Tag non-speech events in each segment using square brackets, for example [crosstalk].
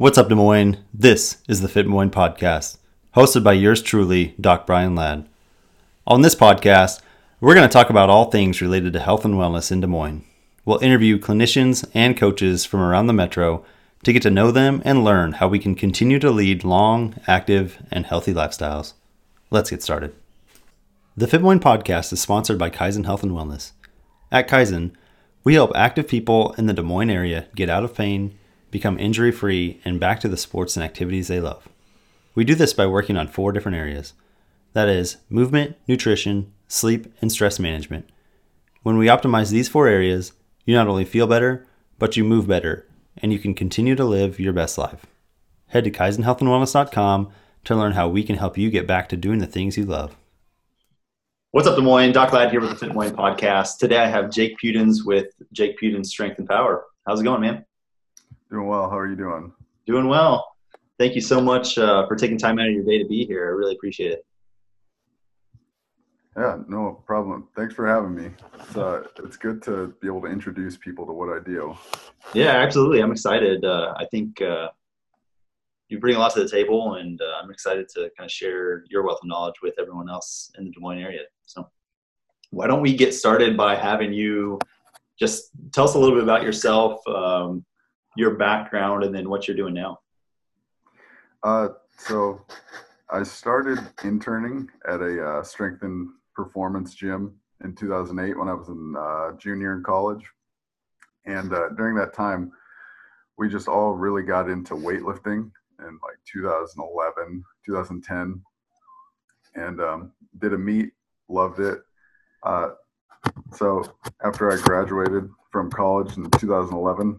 What's up, Des Moines? This is the Fit Moines podcast, hosted by yours truly, Doc Brian Ladd. On this podcast, we're going to talk about all things related to health and wellness in Des Moines. We'll interview clinicians and coaches from around the metro to get to know them and learn how we can continue to lead long, active, and healthy lifestyles. Let's get started. The Fit Moines podcast is sponsored by Kaizen Health and Wellness. At Kaizen, we help active people in the Des Moines area get out of pain become injury free, and back to the sports and activities they love. We do this by working on four different areas that is, movement, nutrition, sleep, and stress management. When we optimize these four areas, you not only feel better, but you move better, and you can continue to live your best life. Head to KaizenHealthAndWellness.com to learn how we can help you get back to doing the things you love. What's up, Des Moines? Doc Ladd here with the Fit Moines podcast. Today I have Jake Pudenz with Jake Pudenz Strength and Power. How's it going, man? Doing well. How are you doing? Doing well. Thank you so much uh, for taking time out of your day to be here. I really appreciate it. Yeah, no problem. Thanks for having me. It's, uh, it's good to be able to introduce people to what I do. Yeah, absolutely. I'm excited. Uh, I think uh, you bring a lot to the table, and uh, I'm excited to kind of share your wealth of knowledge with everyone else in the Des Moines area. So, why don't we get started by having you just tell us a little bit about yourself, um, your background and then what you're doing now. Uh, so I started interning at a uh, strength and performance gym in 2008 when I was in uh, junior in college. And uh, during that time, we just all really got into weightlifting in like 2011, 2010, and um, did a meet, loved it. Uh, so after I graduated from college in 2011,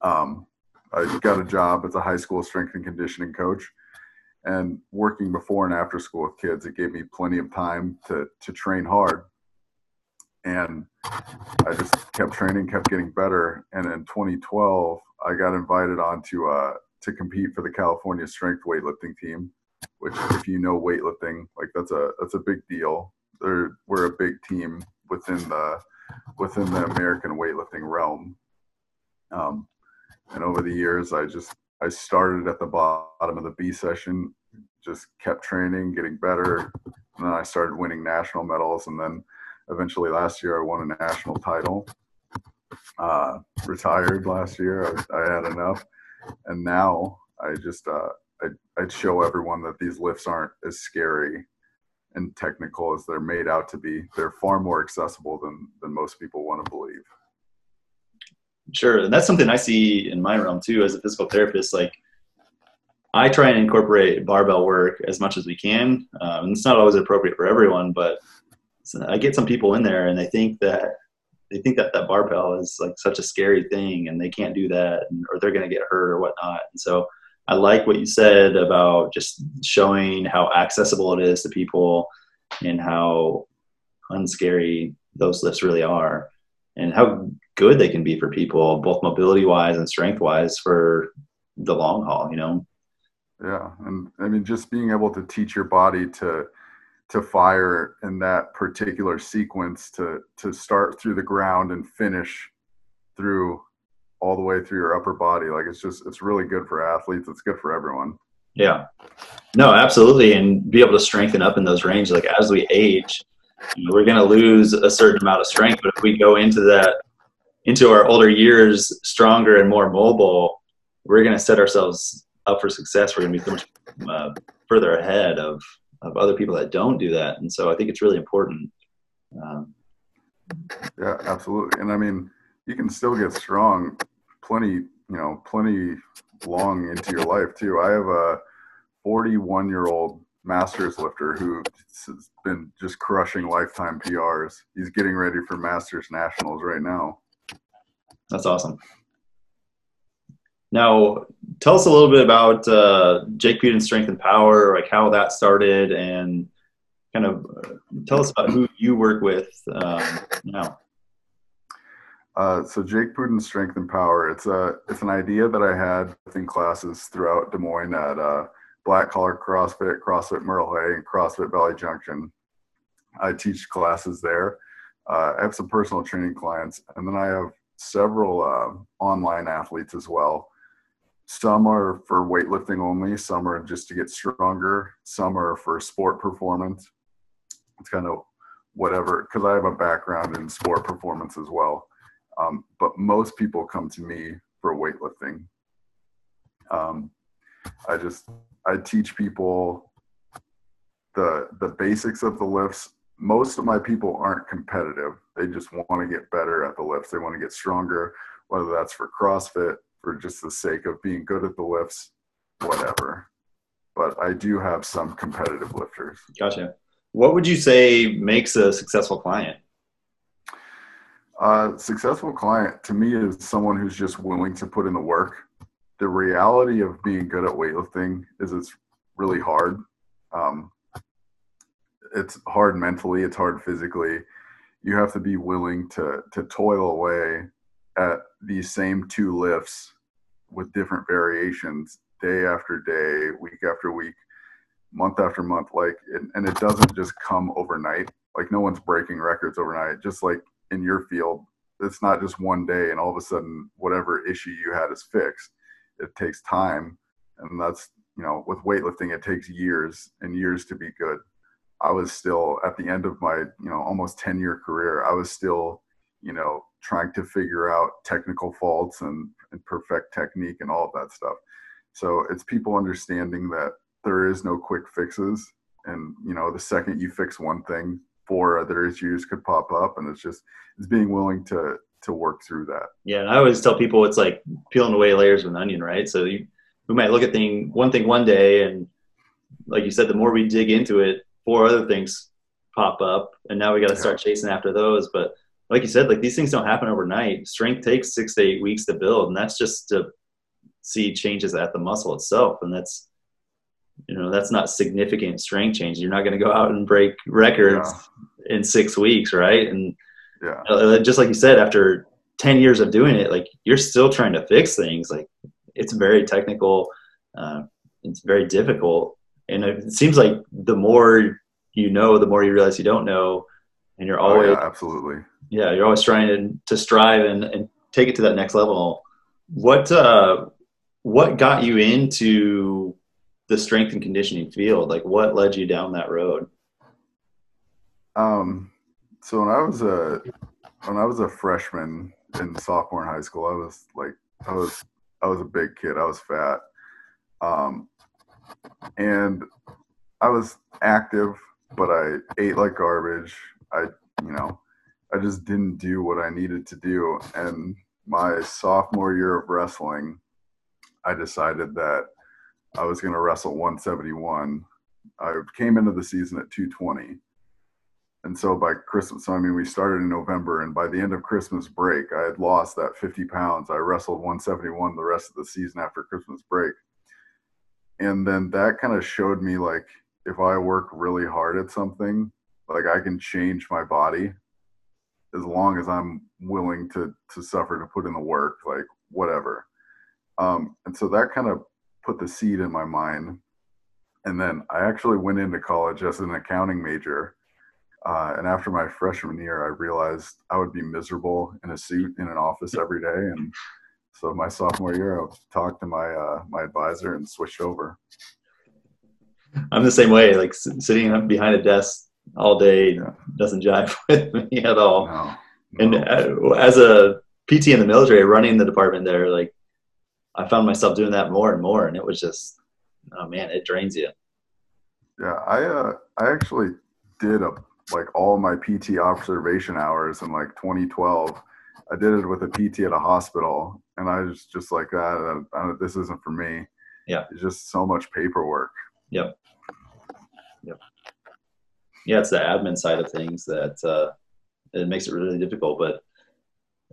um, I got a job as a high school strength and conditioning coach. And working before and after school with kids, it gave me plenty of time to, to train hard. And I just kept training, kept getting better. And in 2012, I got invited on to, uh, to compete for the California strength weightlifting team, which if you know weightlifting, like that's a, that's a big deal. They're, we're a big team within the, within the American weightlifting realm. Um, and over the years i just i started at the bottom of the b session just kept training getting better. And then i started winning national medals. And then eventually last year i won a national title. Uh, retired last year. I, I, had enough. And now i just uh, I, i'd show everyone that these lifts aren't as scary and technical as they're made out to be. They're far more accessible than than most people want to believe Sure, and that's something I see in my realm too as a physical therapist. Like, I try and incorporate barbell work as much as we can, um, and it's not always appropriate for everyone. But I get some people in there, and they think that they think that that barbell is like such a scary thing, and they can't do that, or they're going to get hurt or whatnot. And so, I like what you said about just showing how accessible it is to people, and how unscary those lifts really are, and how good they can be for people, both mobility wise and strength wise for the long haul, you know? Yeah. And I mean, just being able to teach your body to, to fire in that particular sequence to, to start through the ground and finish through all the way through your upper body. Like it's just, it's really good for athletes. It's good for everyone. Yeah. No, absolutely. And be able to strengthen up in those ranges. Like as we age, we're going to lose a certain amount of strength, but if we go into that into our older years stronger and more mobile, we're going to set ourselves up for success. We're going to be so much uh, further ahead of, of other people that don't do that. And so I think it's really important. Um, yeah, absolutely. And I mean, you can still get strong plenty, you know, plenty long into your life too. I have a 41 year old masters lifter who has been just crushing lifetime PRs. He's getting ready for masters nationals right now. That's awesome. Now, tell us a little bit about uh, Jake Pudenz Strength and Power, like how that started, and kind of uh, tell us about who you work with um, now. Uh, so Jake Pudenz Strength and Power, it's a it's an idea that I had in classes throughout Des Moines at uh, Black Collar CrossFit, CrossFit Merle Hay, and CrossFit Valley Junction. I teach classes there. Uh, I have some personal training clients, and then I have several uh, online athletes as well. some are for weightlifting only, some are just to get stronger, some are for sport performance. It's kind of whatever, because I have a background in sport performance as well. Um, but most people come to me for weightlifting. Um, I just I teach people the the basics of the lifts. Most of my people aren't competitive. They just want to get better at the lifts. They want to get stronger, whether that's for CrossFit, for just the sake of being good at the lifts, whatever. But I do have some competitive lifters. Gotcha. What would you say makes a successful client? A successful client to me is someone who's just willing to put in the work. The reality of being good at weightlifting is it's really hard. Um, it's hard mentally, it's hard physically. You have to be willing to to toil away at these same two lifts with different variations day after day, week after week, month after month. Like, and it doesn't just come overnight. Like, no one's breaking records overnight. Just like in your field, it's not just one day and all of a sudden whatever issue you had is fixed. It takes time, and that's you know with weightlifting it takes years and years to be good. I was still at the end of my you know almost 10 year career. I was still you know trying to figure out technical faults and, and perfect technique and all of that stuff. So it's people understanding that there is no quick fixes, and you know the second you fix one thing, four other issues could pop up, and it's just it's being willing to to work through that. Yeah, and I always tell people it's like peeling away layers of an onion, right? So you, we might look at thing one thing one day, and like you said, the more we dig into it, four other things pop up, and now we got to start chasing after those. But like you said, like these things don't happen overnight. Strength takes six to eight weeks to build, and that's just to see changes at the muscle itself, and that's you know that's not significant strength change. You're not going to go out and break records yeah. in six weeks, right? And yeah, uh, just like you said, after ten years of doing it, like you're still trying to fix things. Like it's very technical, uh, it's very difficult, and it seems like the more you know, the more you realize you don't know, and you're always oh, yeah, absolutely yeah, you're always trying to, to strive and, and take it to that next level. What uh, what got you into the strength and conditioning field? Like, what led you down that road? Um, so when I was a when I was a freshman in sophomore in high school, I was like, I was I was a big kid. I was fat, um, and I was active, but I ate like garbage. I, you know, I just didn't do what I needed to do. And my sophomore year of wrestling, I decided that I was going to wrestle 171. I came into the season at 220. And so by Christmas, so I mean, we started in November, and by the end of Christmas break, I had lost that 50 pounds. I wrestled 171 the rest of the season after Christmas break. And then that kind of showed me like, if I work really hard at something, like I can change my body as long as I'm willing to to suffer to put in the work, like whatever. Um, and so that kind of put the seed in my mind. And then I actually went into college as an accounting major. Uh, and after my freshman year, I realized I would be miserable in a suit in an office every day. And so my sophomore year, I talked to my uh, my advisor and switched over. I'm the same way. Like sitting behind a desk all day yeah. doesn't jive [laughs] with me at all. No, no. And uh, as a PT in the military, running the department there, like I found myself doing that more and more, and it was just, oh man, it drains you. Yeah, I uh, I actually did a like all my PT observation hours in like 2012. I did it with a PT at a hospital, and I was just like that. Uh, this isn't for me. Yeah, it's just so much paperwork. Yep. Yep yeah, it's the admin side of things that uh, it makes it really difficult. But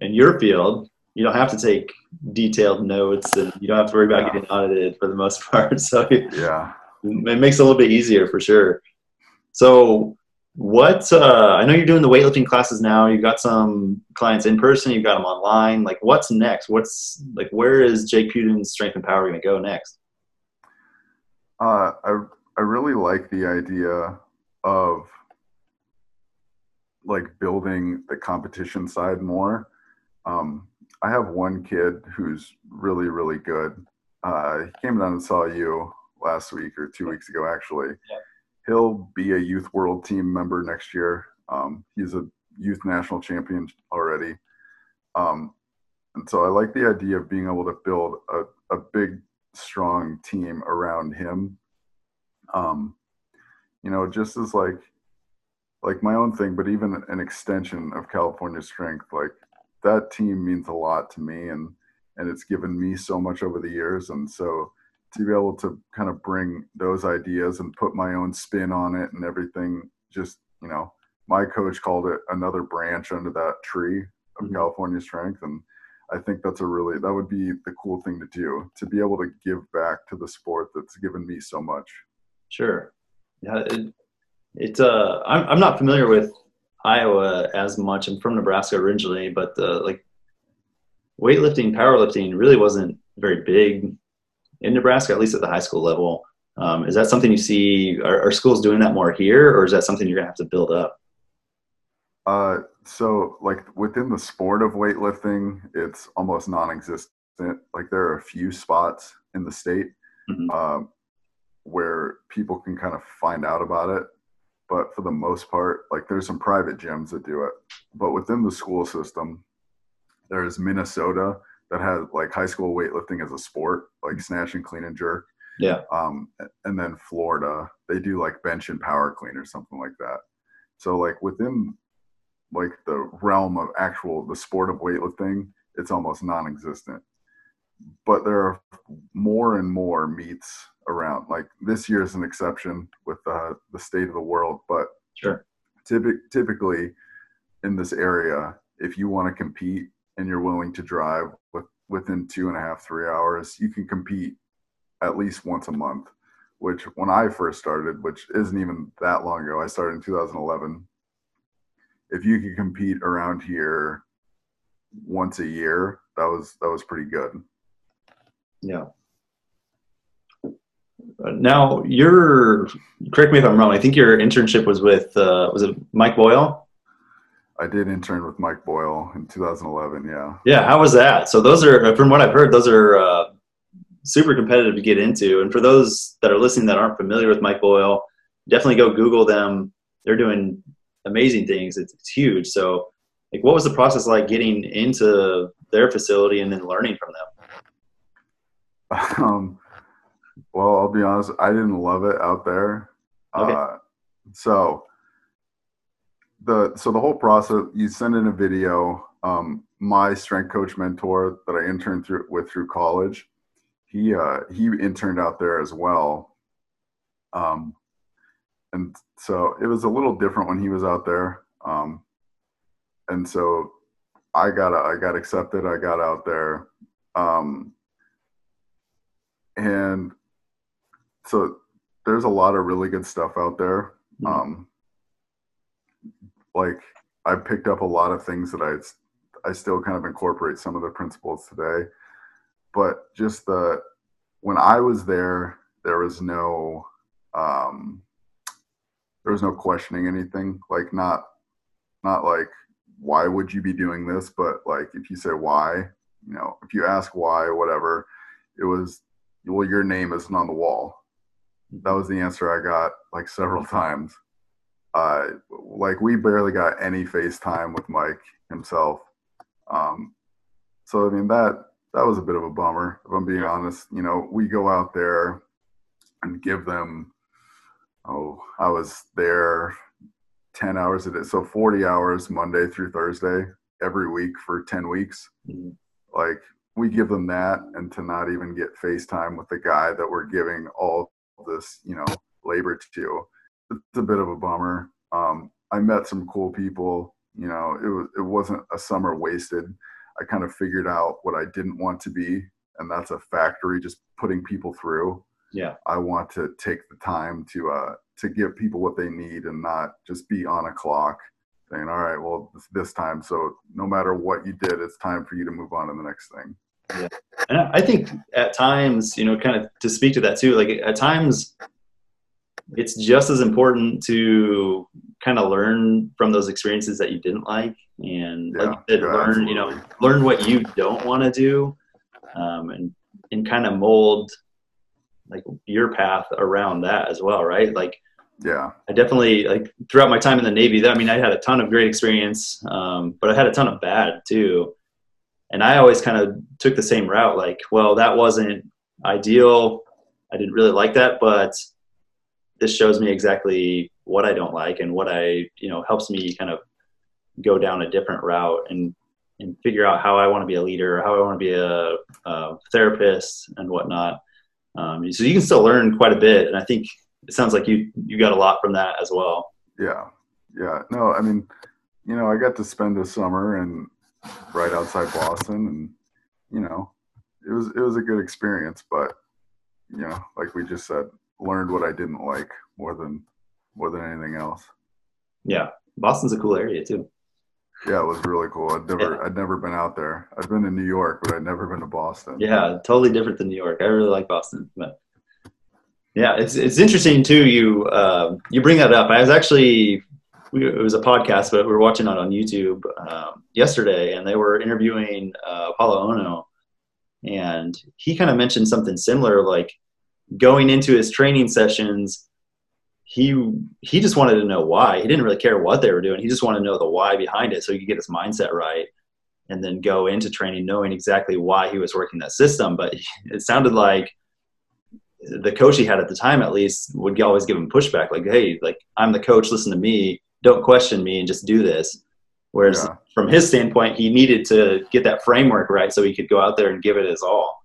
in your field, you don't have to take detailed notes, and you don't have to worry about yeah. getting audited for the most [laughs] part. So yeah, it makes it a little bit easier for sure. So what uh, I know you're doing the weightlifting classes now. You've got some clients in person. You've got them online. Like, what's next? What's like? Where is Jake Pudenz Strength and Power going to go next? Uh, I I really like the idea of like building the competition side more. Um, I have one kid who's really, really good. uh, he came down and saw you last week or two weeks ago, actually. Yeah. He'll be a youth world team member next year. Um, he's a youth national champion already. Um, and so I like the idea of being able to build a, a big, strong team around him. Um, you know, just as like like my own thing, but even an extension of California Strength, like that team means a lot to me and and it's given me so much over the years. And so to be able to kind of bring those ideas and put my own spin on it and everything, just, you know, my coach called it another branch under that tree of Mhm. California Strength. And I think that's a really, that would be the cool thing to do, to be able to give back to the sport that's given me so much. Sure. Yeah. It, it's uh, I'm I'm not familiar with Iowa as much. I'm from Nebraska originally, but uh, like weightlifting, powerlifting really wasn't very big in Nebraska, at least at the high school level. Um, is that something you see? Are, are schools doing that more here, or is that something you're gonna have to build up? Uh, so like within the sport of weightlifting, it's almost non-existent. Like there are a few spots in the state Mhm. um, where people can kind of find out about it, but for the most part, like there's some private gyms that do it. But within the school system, there's Minnesota that has like high school weightlifting as a sport, like snatch and clean and jerk. Yeah. Um, and then Florida, they do like bench and power clean or something like that. So like within like the realm of actual the sport of weightlifting, it's almost non-existent. But there are more and more meets around. Like this year is an exception with uh, the state of the world, but Sure. typic- typically in this area, if you want to compete and you're willing to drive within two and a half, three hours, you can compete at least once a month. Which, when I first started, which isn't even that long ago, I started in 2011. If you could compete around here once a year, that was that was pretty good. Yeah. Uh, Now you're correct me if I'm wrong. I think your internship was with uh, was it Mike Boyle? I did intern with Mike Boyle in 2011. Yeah. Yeah, how was that? So those are, from what I've heard, those are uh, super competitive to get into. And for those that are listening that aren't familiar with Mike Boyle, definitely go Google them. They're doing amazing things. It's, it's huge. So, like, what was the process like getting into their facility and then learning from them? [laughs] Um, well, I'll be honest, I didn't love it out there. Okay. Uh, so the so the whole process, you send in a video. Um, my strength coach mentor that I interned through with through college, he uh, he interned out there as well. Um, and so it was a little different when he was out there. Um, and so I got I got accepted. I got out there. Um, and so there's a lot of really good stuff out there Mhm. Like i picked up a lot of things that i i still kind of incorporate some of the principles today. But just the when i was there there was no um there was no questioning anything. Like not not like why would you be doing this? But like if you say why you know if you ask why whatever it was well your name isn't on the wall. That was the answer i got like several [laughs] times uh like we barely got any facetime with mike himself um so i mean that that was a bit of a bummer if i'm being honest you know we go out there and give them oh i was there 10 hours a day so 40 hours monday through thursday every week for 10 weeks Mhm. like we give them that and to not even get FaceTime with the guy that we're giving all this, you know, labor to. It's a bit of a bummer. Um, I met some cool people, you know, it was it wasn't a summer wasted. I kind of figured out what I didn't want to be, and that's a factory just putting people through. Yeah. I want to take the time to uh to give people what they need and not just be on a clock saying, all right, well, it's this time. So no matter what you did, it's time for you to move on to the next thing. Yeah, and I I think at times, you know, kind of to speak to that too, like at times it's just as important to kind of learn from those experiences that you didn't like and like Yeah, you said, yeah, learn, you know, learn what you don't want to do. Um, and and kind of mold like your path around that as well, right? Like, yeah, I definitely like throughout my time in the Navy. I mean, I had a ton of great experience, um, but I had a ton of bad too. And I always kind of took the same route. Like, well, that wasn't ideal. I didn't really like that, but this shows me exactly what I don't like and what I, you know, helps me kind of go down a different route and and figure out how I want to be a leader, how I want to be a, a therapist, and whatnot. Um, so you can still learn quite a bit, and I think it sounds like you you got a lot from that as well. Yeah, yeah. No, I mean, you know, I got to spend a summer and right outside Boston, and you know, it was it was a good experience. But you know, like we just said, learned what I didn't like more than more than anything else. Yeah, Boston's a cool area too. Yeah, it was really cool. I'd never, yeah. I'd never been out there. I've been to New York, but I'd never been to Boston. Yeah, totally different than New York. I really like Boston, but yeah, it's it's interesting too. You uh, you bring that up. I was actually it was a podcast, but we were watching it on YouTube um, yesterday, and they were interviewing uh, Apolo Ohno, and he kind of mentioned something similar, like going into his training sessions he he just wanted to know why. He didn't really care what they were doing. He just wanted to know the why behind it, so he could get his mindset right, and then go into training knowing exactly why he was working that system. But [laughs] it sounded like the coach he had at the time, at least, would always give him pushback, like, "Hey, like I'm the coach. Listen to me. Don't question me, and just do this." Whereas yeah. from his standpoint, he needed to get that framework right so he could go out there and give it his all.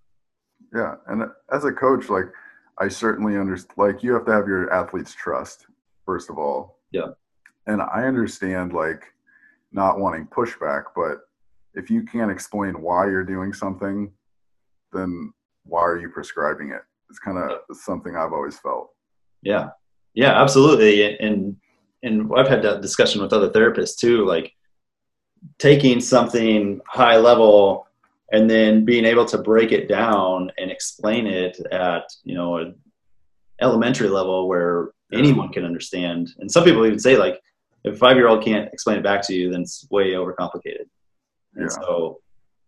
Yeah, and as a coach, like I certainly understand. Like you have to have your athletes trust first of all. Yeah. And I understand like not wanting pushback, but if you can't explain why you're doing something, then why are you prescribing it? It's kind of something I've always felt. Yeah. Yeah, absolutely. And and I've had that discussion with other therapists too, like taking something high level and then being able to break it down and explain it at you know an elementary level where anyone can understand. And some people even say like if a five year old can't explain it back to you then it's way overcomplicated. And yeah. so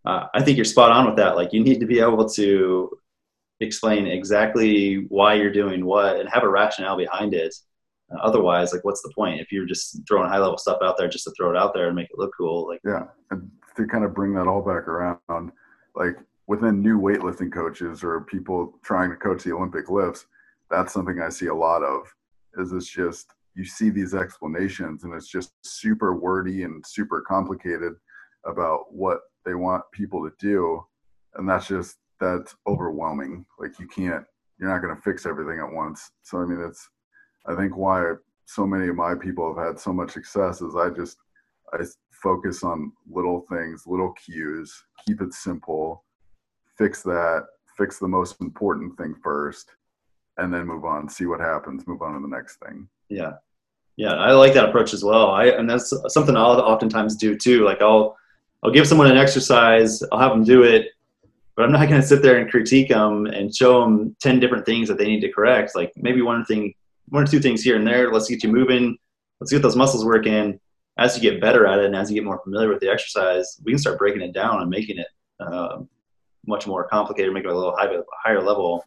uh, i think you're spot on with that. Like you need to be able to explain exactly why you're doing what and have a rationale behind it. Uh, otherwise like what's the point? If you're just throwing high level stuff out there just to throw it out there and make it look cool like yeah. And to kind of bring that all back around, like within new weightlifting coaches or people trying to coach the Olympic lifts, that's something I see a lot of. Is it's just you see these explanations and it's just super wordy and super complicated about what they want people to do, and that's just that's overwhelming. Like you can't, you're not going to fix everything at once. So I mean, it's I think why so many of my people have had so much success is I just I focus on little things, little cues, keep it simple, fix that, fix the most important thing first, and then move on, see what happens, move on to the next thing. Yeah. Yeah, I like that approach as well. I and that's something I'll oftentimes do too. Like I'll I'll give someone an exercise, I'll have them do it, but I'm not going to sit there and critique them and show them 10 different things that they need to correct. Like maybe one thing, one or two things here and there. Let's get you moving. Let's get those muscles working as you get better at it and as you get more familiar with the exercise, we can start breaking it down and making it uh, much more complicated, make it a little high, higher level,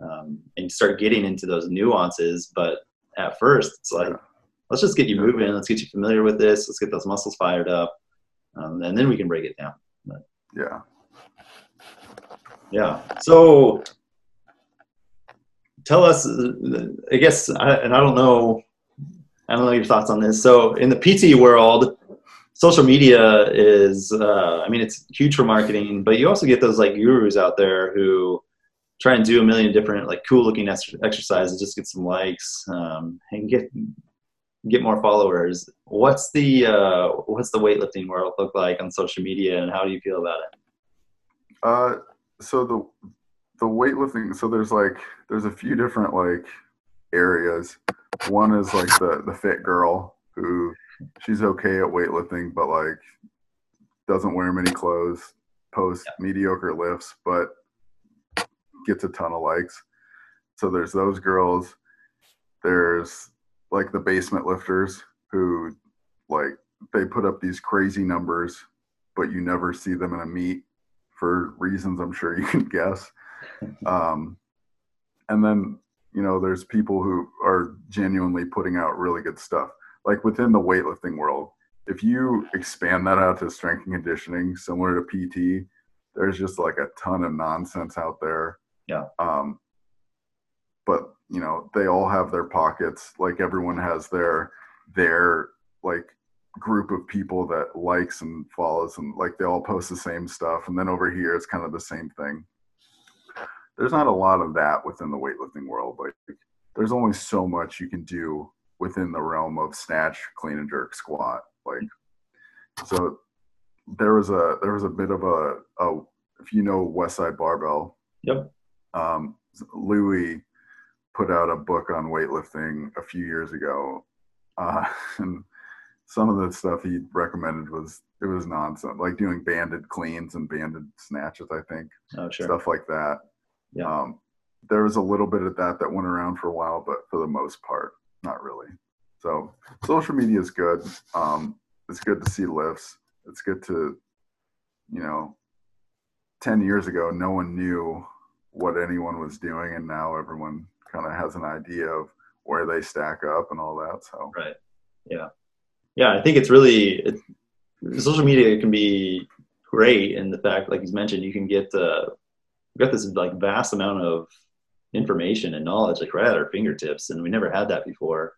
um, and start getting into those nuances. But at first, it's like, let's just get you moving. Let's get you familiar with this. Let's get those muscles fired up, um, and then we can break it down. But, yeah. Yeah. So tell us, I guess, and I don't know I don't know your thoughts on this. So in the PT world, social media is, uh, I mean, it's huge for marketing, but you also get those like gurus out there who try and do a million different like cool looking exercises, just get some likes um, and get get more followers. What's the uh, what's the weightlifting world look like on social media, and how do you feel about it? Uh, so the the weightlifting. So there's like there's a few different like areas. One is like the the fit girl who she's okay at weightlifting, but like doesn't wear many clothes, posts yeah. mediocre lifts, but gets a ton of likes. So there's those girls. There's like the basement lifters who like they put up these crazy numbers, but you never see them in a meet for reasons I'm sure you can [laughs] guess. [laughs] um, and then you know there's people who are genuinely putting out really good stuff. Like within the weightlifting world if you expand that out to strength and conditioning similar to pt there's just like a ton of nonsense out there. Yeah. Um but you know they all have their pockets. Like everyone has their their like group of people that likes and follows and like they all post the same stuff. And then over here it's kind of the same thing there's not a lot of that within the weightlifting world. Like there's only so much you can do within the realm of snatch, clean and jerk, squat. Like so there was a there was a bit of a, a if you know Westside Barbell. Yep. Um, Louie put out a book on weightlifting a few years ago, uh, [laughs] and some of the stuff he recommended was it was nonsense, like doing banded cleans and banded snatches. I think. Oh, sure. Stuff like that. Yeah. Um, there was a little bit of that that went around for a while, but for the most part, not really. So social media is good. Um, it's good to see lifts. It's good to, you know, 10 years ago, no one knew what anyone was doing. And now everyone kind of has an idea of where they stack up and all that. So, right. Yeah. Yeah. I think it's really, it, social media can be great in the fact, like you mentioned, you can get, uh, we've got this like vast amount of information and knowledge like right at our fingertips and we never had that before.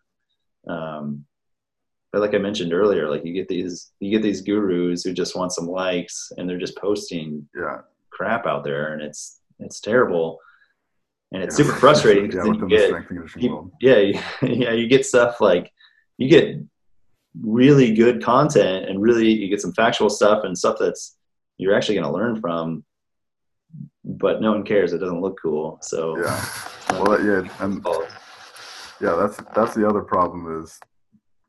Um, but like i mentioned earlier like you get these you get these gurus who just want some likes and they're just posting yeah. crap out there and it's it's terrible. And it's yeah. super frustrating [laughs] yeah, you get people, yeah yeah you get stuff like you get really good content and really you get some factual stuff and stuff that's you're actually going to learn from but no one cares. It doesn't look cool. So yeah, well, yeah, and yeah, that's that's the other problem is,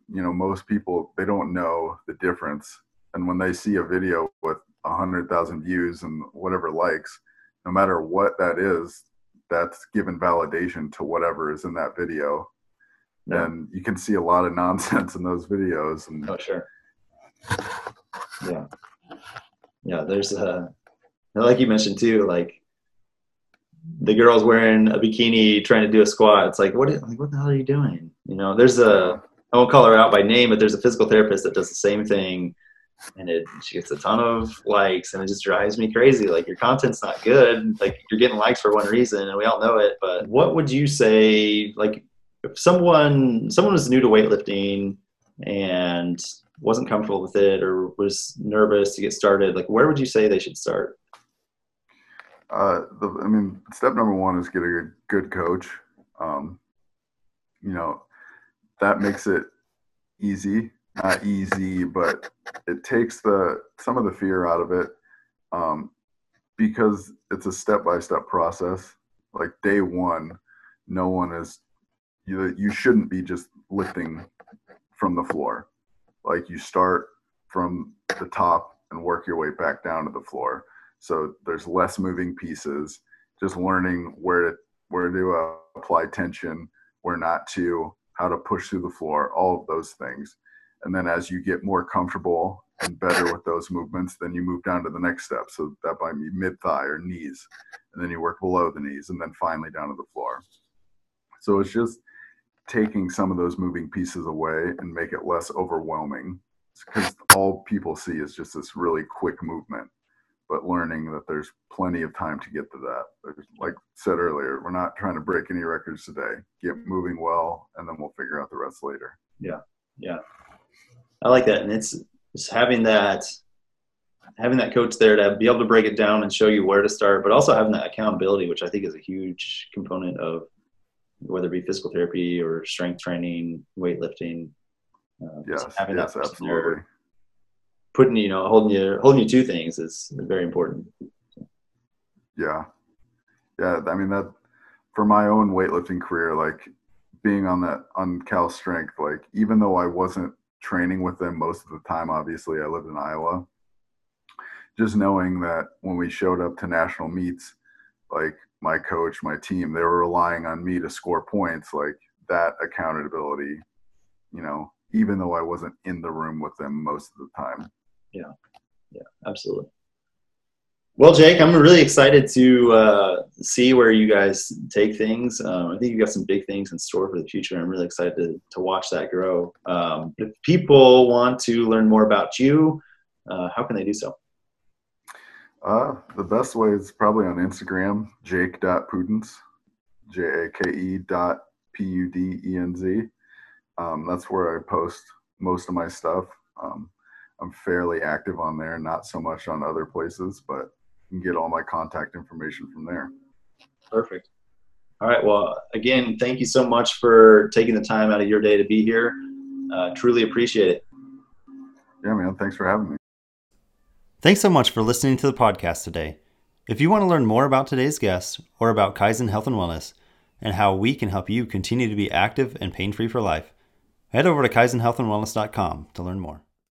you know, most people they don't know the difference, and when they see a video with a hundred thousand views and whatever likes, no matter what that is, that's given validation to whatever is in that video. Yeah. And you can see a lot of [laughs] nonsense in those videos. And oh, sure. Yeah. Yeah. There's a, and like you mentioned too, like the girl's wearing a bikini trying to do a squat. It's like, what, like, what the hell are you doing? You know, there's a, I won't call her out by name, but there's a physical therapist that does the same thing and it, she gets a ton of likes and it just drives me crazy. Like your content's not good. Like you're getting likes for one reason and we all know it, but what would you say, like if someone, someone was new to weightlifting and wasn't comfortable with it or was nervous to get started, like where would you say they should start? Uh, the, I mean, step number one is get a good, good coach. Um, you know, that makes it easy. Not easy, but it takes the some of the fear out of it um, because it's a step by step process. Like day one, no one is you. You shouldn't be just lifting from the floor. Like you start from the top and work your way back down to the floor so there's less moving pieces. Just learning where to where to uh, apply tension where not to how to push through the floor all of those things. And then as you get more comfortable and better with those movements then you move down to the next step. So that might be mid thigh or knees. And then you work below the knees and then finally down to the floor. So it's just taking some of those moving pieces away and make it less overwhelming. Because all people see is just this really quick movement but learning that there's plenty of time to get to that. Like said earlier, we're not trying to break any records today. Get moving well, and then we'll figure out the rest later. Yeah, yeah, I like that, and it's it's having that having that coach there to be able to break it down and show you where to start, but also having that accountability, which I think is a huge component of whether it be physical therapy or strength training, weightlifting. Uh, yes, having yes, that absolutely. There putting you know holding you holding you to things is very important. Yeah. Yeah i mean that for my own weightlifting career like being on that on cal strength like even though i wasn't training with them most of the time obviously i lived in iowa just knowing that when we showed up to national meets like my coach my team they were relying on me to score points like that accountability you know even though i wasn't in the room with them most of the time yeah yeah absolutely Well, Jake, I'm really excited to uh, see where you guys take things. Um, I think you've got some big things in store for the future. I'm really excited to, to watch that grow. Um, if people want to learn more about you, uh, how can they do so? Uh, the best way is probably on Instagram, jake.pudenz, J A K E dot P U D E N Z. Um, that's where I post most of my stuff. Um, I'm fairly active on there, not so much on other places, but you can get all my contact information from there. Perfect. All right. Well, again, thank you so much for taking the time out of your day to be here. Uh, truly appreciate it. Yeah, man. Thanks for having me. Thanks so much for listening to the podcast today. If you want to learn more about today's guest or about Kaizen Health and Wellness and how we can help you continue to be active and pain free for life, head over to kaizenhealthandwellness.com to learn more.